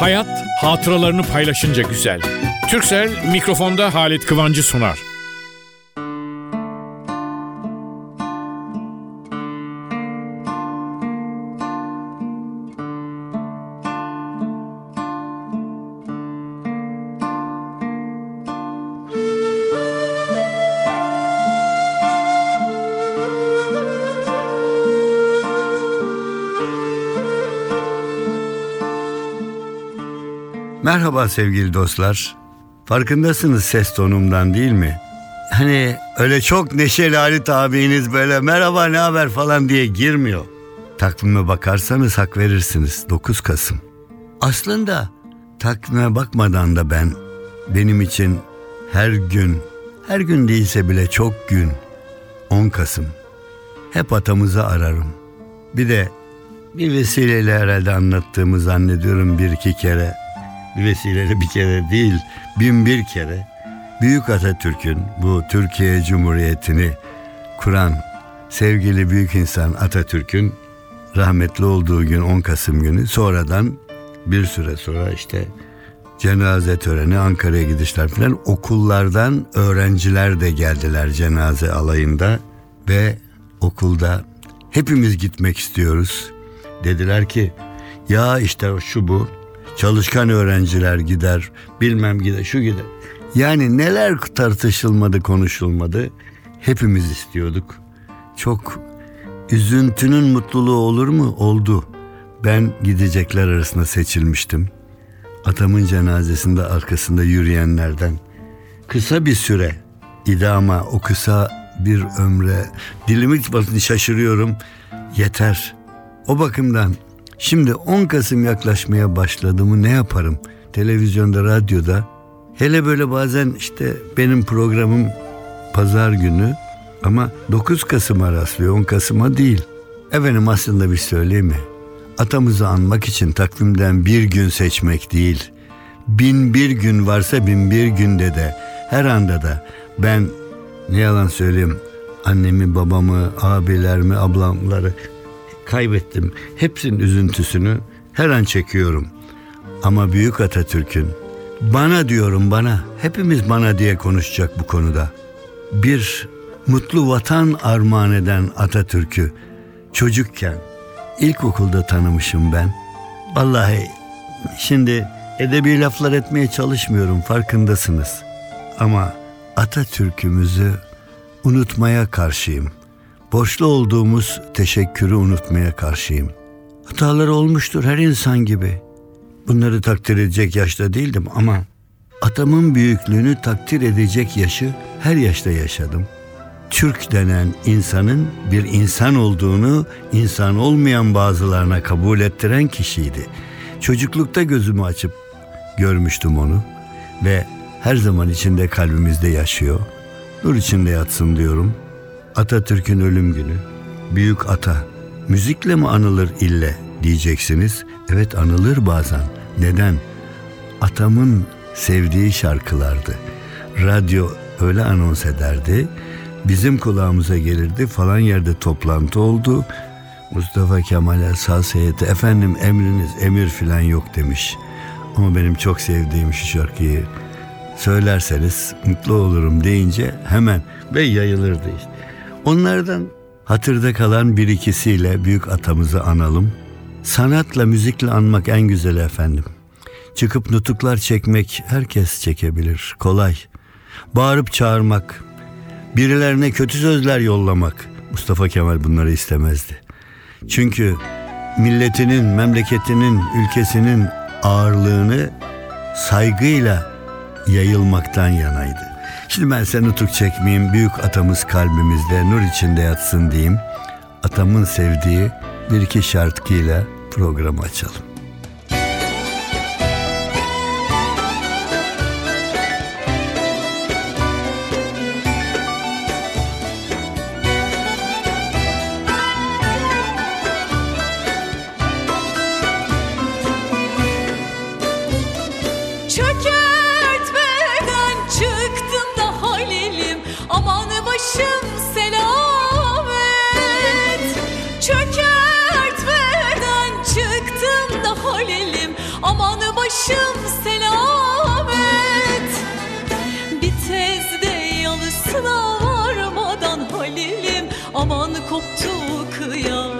Hayat hatıralarını paylaşınca güzel. Türksel mikrofonda Halit Kıvancı sunar. Merhaba sevgili dostlar. Farkındasınız ses tonumdan değil mi? Hani öyle çok neşeli Halit abiniz böyle merhaba ne haber falan diye girmiyor. Takvime bakarsanız hak verirsiniz 9 Kasım. Aslında takvime bakmadan da ben benim için her gün, her gün değilse bile çok gün 10 Kasım. Hep atamızı ararım. Bir de bir vesileyle herhalde anlattığımı zannediyorum bir iki kere bir vesileyle bir kere değil bin bir kere Büyük Atatürk'ün bu Türkiye Cumhuriyeti'ni kuran sevgili büyük insan Atatürk'ün rahmetli olduğu gün 10 Kasım günü sonradan bir süre sonra işte cenaze töreni Ankara'ya gidişler filan okullardan öğrenciler de geldiler cenaze alayında ve okulda hepimiz gitmek istiyoruz. Dediler ki ya işte şu bu Çalışkan öğrenciler gider, bilmem gider, şu gider. Yani neler tartışılmadı, konuşulmadı. Hepimiz istiyorduk. Çok üzüntünün mutluluğu olur mu? Oldu. Ben gidecekler arasında seçilmiştim. Atamın cenazesinde arkasında yürüyenlerden. Kısa bir süre idama o kısa bir ömre dilimi şaşırıyorum. Yeter. O bakımdan Şimdi 10 Kasım yaklaşmaya başladı mı ne yaparım? Televizyonda, radyoda. Hele böyle bazen işte benim programım pazar günü ama 9 Kasım'a rastlıyor 10 Kasım'a değil. Efendim aslında bir söyleyeyim mi? Atamızı anmak için takvimden bir gün seçmek değil. Bin bir gün varsa bin bir günde de her anda da ben ne yalan söyleyeyim annemi babamı abilerimi ablamları kaybettim. Hepsinin üzüntüsünü her an çekiyorum. Ama büyük Atatürk'ün bana diyorum bana, hepimiz bana diye konuşacak bu konuda. Bir mutlu vatan armağan eden Atatürk'ü çocukken ilkokulda tanımışım ben. Vallahi şimdi edebi laflar etmeye çalışmıyorum farkındasınız. Ama Atatürk'ümüzü unutmaya karşıyım.'' Borçlu olduğumuz teşekkürü unutmaya karşıyım. Hataları olmuştur her insan gibi. Bunları takdir edecek yaşta değildim ama atamın büyüklüğünü takdir edecek yaşı her yaşta yaşadım. Türk denen insanın bir insan olduğunu insan olmayan bazılarına kabul ettiren kişiydi. Çocuklukta gözümü açıp görmüştüm onu ve her zaman içinde kalbimizde yaşıyor. Nur içinde yatsın diyorum.'' Atatürk'ün ölüm günü. Büyük ata. Müzikle mi anılır ille diyeceksiniz. Evet anılır bazen. Neden? Atamın sevdiği şarkılardı. Radyo öyle anons ederdi. Bizim kulağımıza gelirdi. Falan yerde toplantı oldu. Mustafa Kemal'e saz heyeti efendim emriniz emir filan yok demiş. Ama benim çok sevdiğim şu şarkıyı söylerseniz mutlu olurum deyince hemen ve yayılırdı işte. Onlardan hatırda kalan bir ikisiyle büyük atamızı analım. Sanatla müzikle anmak en güzel efendim. Çıkıp nutuklar çekmek herkes çekebilir. Kolay. Bağırıp çağırmak, birilerine kötü sözler yollamak. Mustafa Kemal bunları istemezdi. Çünkü milletinin, memleketinin, ülkesinin ağırlığını saygıyla yayılmaktan yanaydı. Şimdi ben seni nutuk çekmeyeyim. Büyük atamız kalbimizde nur içinde yatsın diyeyim. Atamın sevdiği bir iki şarkıyla programı açalım. aman koptu kıyam.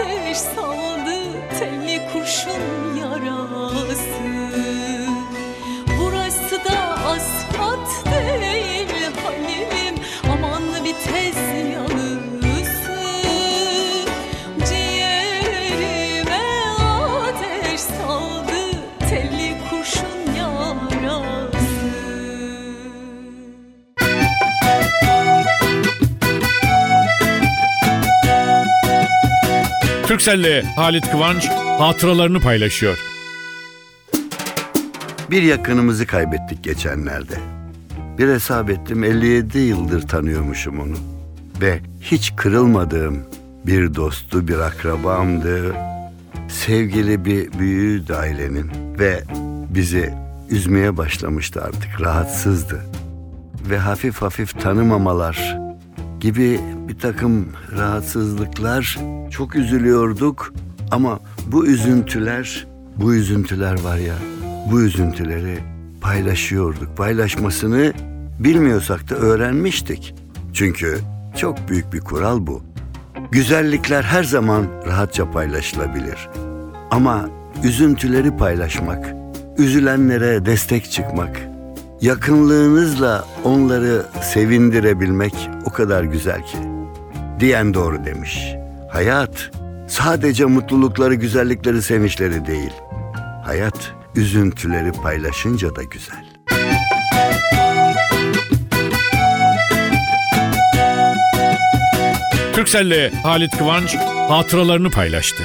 ateş saldı temi kurşun ya. Türkcell'le Halit Kıvanç hatıralarını paylaşıyor. Bir yakınımızı kaybettik geçenlerde. Bir hesap ettim 57 yıldır tanıyormuşum onu. Ve hiç kırılmadığım bir dostu, bir akrabamdı. Sevgili bir büyüğüydü ailenin ve bizi üzmeye başlamıştı artık, rahatsızdı. Ve hafif hafif tanımamalar gibi bir takım rahatsızlıklar çok üzülüyorduk ama bu üzüntüler, bu üzüntüler var ya, bu üzüntüleri paylaşıyorduk. Paylaşmasını bilmiyorsak da öğrenmiştik. Çünkü çok büyük bir kural bu. Güzellikler her zaman rahatça paylaşılabilir. Ama üzüntüleri paylaşmak, üzülenlere destek çıkmak, yakınlığınızla onları sevindirebilmek o kadar güzel ki. Diyen doğru demiş. Hayat sadece mutlulukları, güzellikleri, sevinçleri değil. Hayat üzüntüleri paylaşınca da güzel. Türkcell'le Halit Kıvanç hatıralarını paylaştı.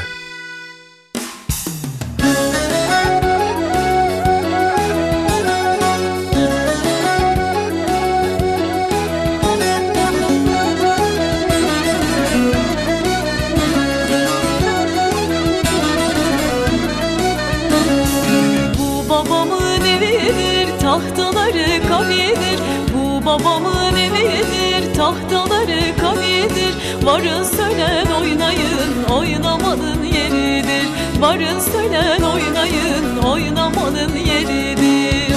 Babamın evidir tahtaları kamidir Varın söylen oynayın oynamanın yeridir. Varın söylen oynayın oynamanın yeridir.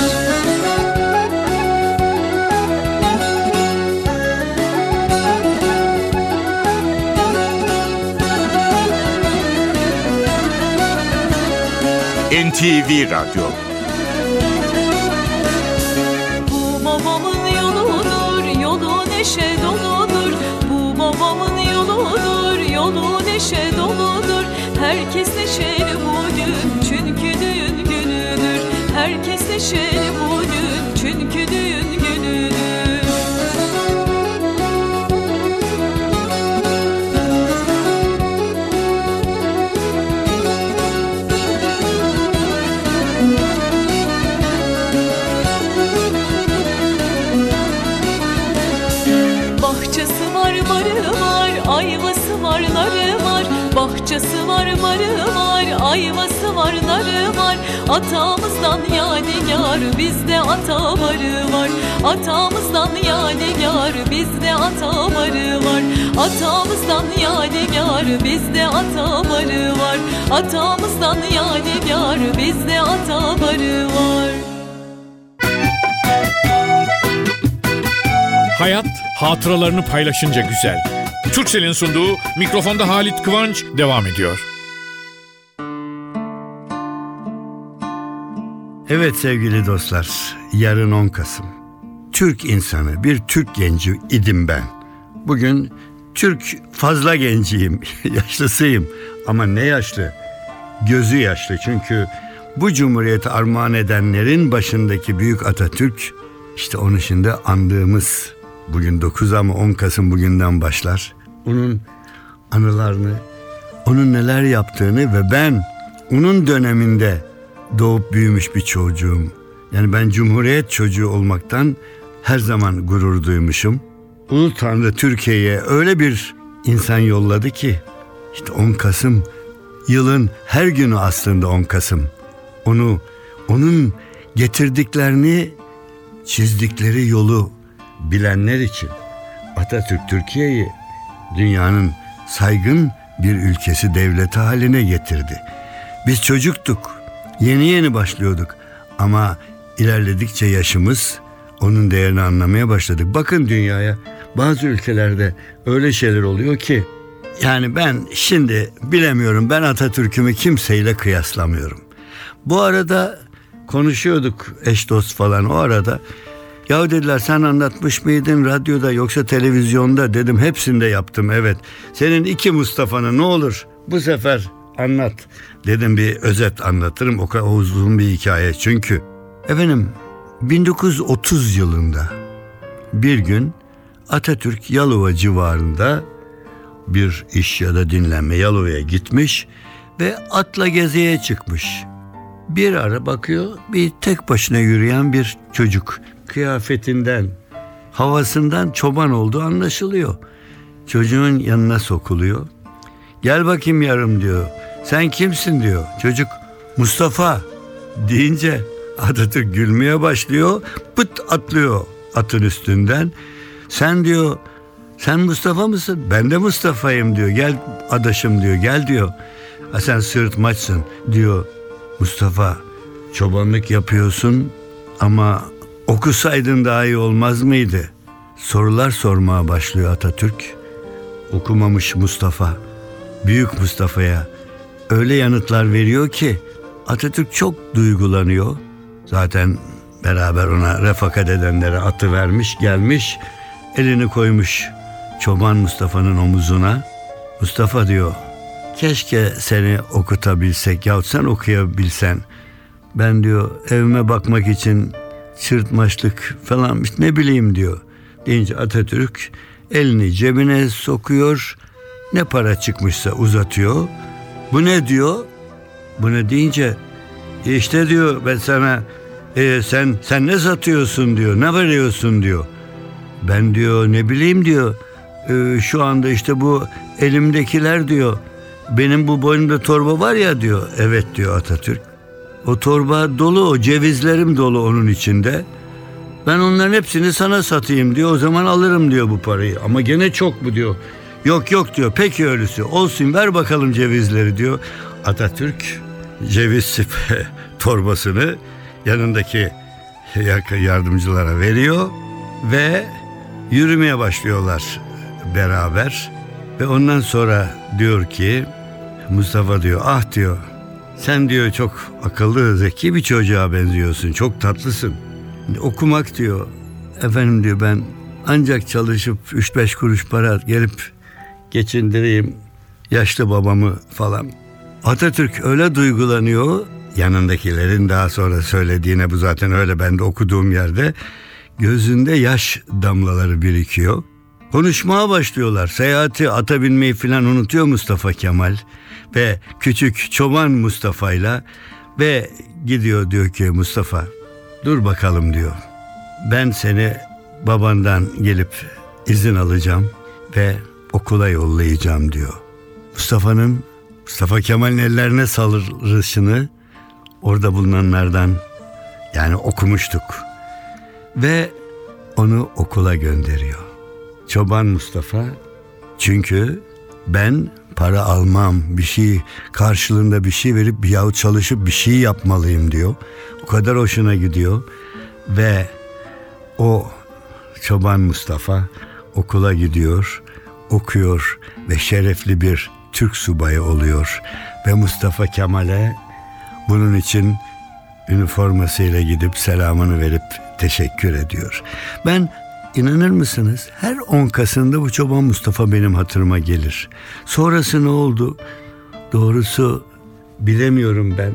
NTV Radyo Herkes Bahçesi var, barı var, ayvası var, narı var. Atamızdan yadigar, bizde ata barı var. Atamızdan yadigar, bizde ata barı var. Atamızdan yadigar, bizde ata barı var. Atamızdan yadigar, bizde ata barı var. Hayat hatıralarını paylaşınca güzel. Türksel'in sunduğu mikrofonda Halit Kıvanç devam ediyor. Evet sevgili dostlar, yarın 10 Kasım. Türk insanı, bir Türk genci idim ben. Bugün Türk fazla genciyim, yaşlısıyım. Ama ne yaşlı? Gözü yaşlı çünkü bu cumhuriyeti armağan edenlerin başındaki büyük Atatürk, işte onun şimdi andığımız bugün 9 ama 10 Kasım bugünden başlar. Onun anılarını, onun neler yaptığını ve ben onun döneminde doğup büyümüş bir çocuğum. Yani ben Cumhuriyet çocuğu olmaktan her zaman gurur duymuşum. Ulu Tanrı Türkiye'ye öyle bir insan yolladı ki işte 10 Kasım yılın her günü aslında 10 Kasım. Onu onun getirdiklerini çizdikleri yolu bilenler için Atatürk Türkiye'yi dünyanın saygın bir ülkesi devleti haline getirdi. Biz çocuktuk. Yeni yeni başlıyorduk. Ama ilerledikçe yaşımız onun değerini anlamaya başladık. Bakın dünyaya bazı ülkelerde öyle şeyler oluyor ki yani ben şimdi bilemiyorum ben Atatürk'ümü kimseyle kıyaslamıyorum. Bu arada konuşuyorduk eş dost falan o arada. Ya dediler sen anlatmış mıydın radyoda yoksa televizyonda dedim hepsinde yaptım evet. Senin iki Mustafa'nı ne olur bu sefer anlat. Dedim bir özet anlatırım o kadar uzun bir hikaye çünkü. Efendim 1930 yılında bir gün Atatürk Yalova civarında bir iş ya da dinlenme Yalova'ya gitmiş ve atla geziye çıkmış. Bir ara bakıyor bir tek başına yürüyen bir çocuk kıyafetinden, havasından çoban olduğu anlaşılıyor. Çocuğun yanına sokuluyor. Gel bakayım yarım diyor. Sen kimsin diyor. Çocuk Mustafa deyince Atatürk gülmeye başlıyor. Pıt atlıyor atın üstünden. Sen diyor sen Mustafa mısın? Ben de Mustafa'yım diyor. Gel adaşım diyor. Gel diyor. Ha sen sırtmaçsın diyor. Mustafa çobanlık yapıyorsun ama okusaydın daha iyi olmaz mıydı? Sorular sormaya başlıyor Atatürk. Okumamış Mustafa. Büyük Mustafa'ya öyle yanıtlar veriyor ki Atatürk çok duygulanıyor. Zaten beraber ona refakat edenlere atı vermiş gelmiş elini koymuş çoban Mustafa'nın omuzuna. Mustafa diyor keşke seni okutabilsek yahut sen okuyabilsen. Ben diyor evime bakmak için sırtmaçlık falan ne bileyim diyor. Deyince Atatürk elini cebine sokuyor ne para çıkmışsa uzatıyor. Bu ne diyor? Bu ne deyince "E işte diyor ben sana e, sen sen ne satıyorsun diyor ne veriyorsun diyor. Ben diyor ne bileyim diyor "e, şu anda işte bu elimdekiler diyor benim bu boynumda torba var ya diyor. Evet diyor Atatürk. O torba dolu o cevizlerim dolu onun içinde. Ben onların hepsini sana satayım diyor. O zaman alırım diyor bu parayı. Ama gene çok bu diyor. Yok yok diyor. Peki öylesi. Olsun ver bakalım cevizleri diyor. Atatürk ceviz torbasını yanındaki yardımcılara veriyor ve yürümeye başlıyorlar beraber. Ve ondan sonra diyor ki Mustafa diyor ah diyor sen diyor çok akıllı zeki bir çocuğa benziyorsun çok tatlısın. Okumak diyor efendim diyor ben ancak çalışıp 3-5 kuruş para gelip geçindireyim yaşlı babamı falan. Atatürk öyle duygulanıyor yanındakilerin daha sonra söylediğine bu zaten öyle ben de okuduğum yerde gözünde yaş damlaları birikiyor. Konuşmaya başlıyorlar. Seyahati, ata binmeyi filan unutuyor Mustafa Kemal ve küçük çoban Mustafa'yla ve gidiyor diyor ki Mustafa dur bakalım diyor. Ben seni babandan gelip izin alacağım ve okula yollayacağım diyor. Mustafa'nın Mustafa Kemal'in ellerine salırışını orada bulunanlardan yani okumuştuk ve onu okula gönderiyor. Çoban Mustafa çünkü ben para almam bir şey karşılığında bir şey verip yahut çalışıp bir şey yapmalıyım diyor. O kadar hoşuna gidiyor ve o çoban Mustafa okula gidiyor, okuyor ve şerefli bir Türk subayı oluyor ve Mustafa Kemal'e bunun için üniformasıyla gidip selamını verip teşekkür ediyor. Ben inanır mısınız her 10 Kasım'da bu çoban Mustafa benim hatırıma gelir. Sonrası ne oldu? Doğrusu bilemiyorum ben.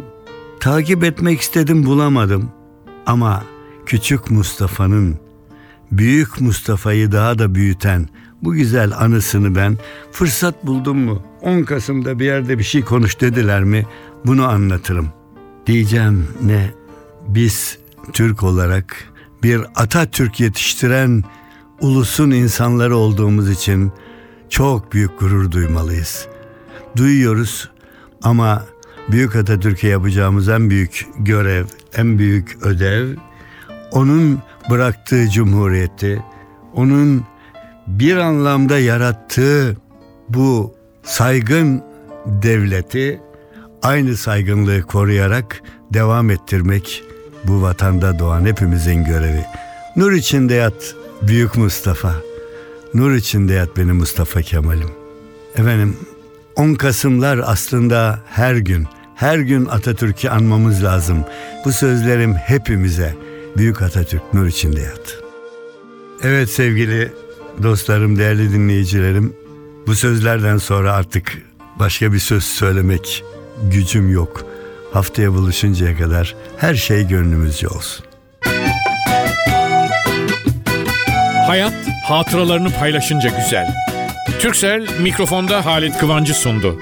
Takip etmek istedim bulamadım. Ama küçük Mustafa'nın büyük Mustafa'yı daha da büyüten bu güzel anısını ben fırsat buldum mu? 10 Kasım'da bir yerde bir şey konuş dediler mi? Bunu anlatırım. Diyeceğim ne? Biz Türk olarak bir Atatürk yetiştiren ulusun insanları olduğumuz için çok büyük gurur duymalıyız. Duyuyoruz ama Büyük Atatürk'e yapacağımız en büyük görev, en büyük ödev onun bıraktığı cumhuriyeti, onun bir anlamda yarattığı bu saygın devleti aynı saygınlığı koruyarak devam ettirmek bu vatanda doğan hepimizin görevi. Nur içinde yat Büyük Mustafa. Nur içinde yat benim Mustafa Kemal'im. Efendim 10 Kasımlar aslında her gün, her gün Atatürk'ü anmamız lazım. Bu sözlerim hepimize. Büyük Atatürk nur içinde yat. Evet sevgili dostlarım, değerli dinleyicilerim. Bu sözlerden sonra artık başka bir söz söylemek gücüm yok. Haftaya buluşuncaya kadar her şey gönlümüzce olsun. Hayat hatıralarını paylaşınca güzel. Türksel mikrofonda Halit Kıvancı sundu.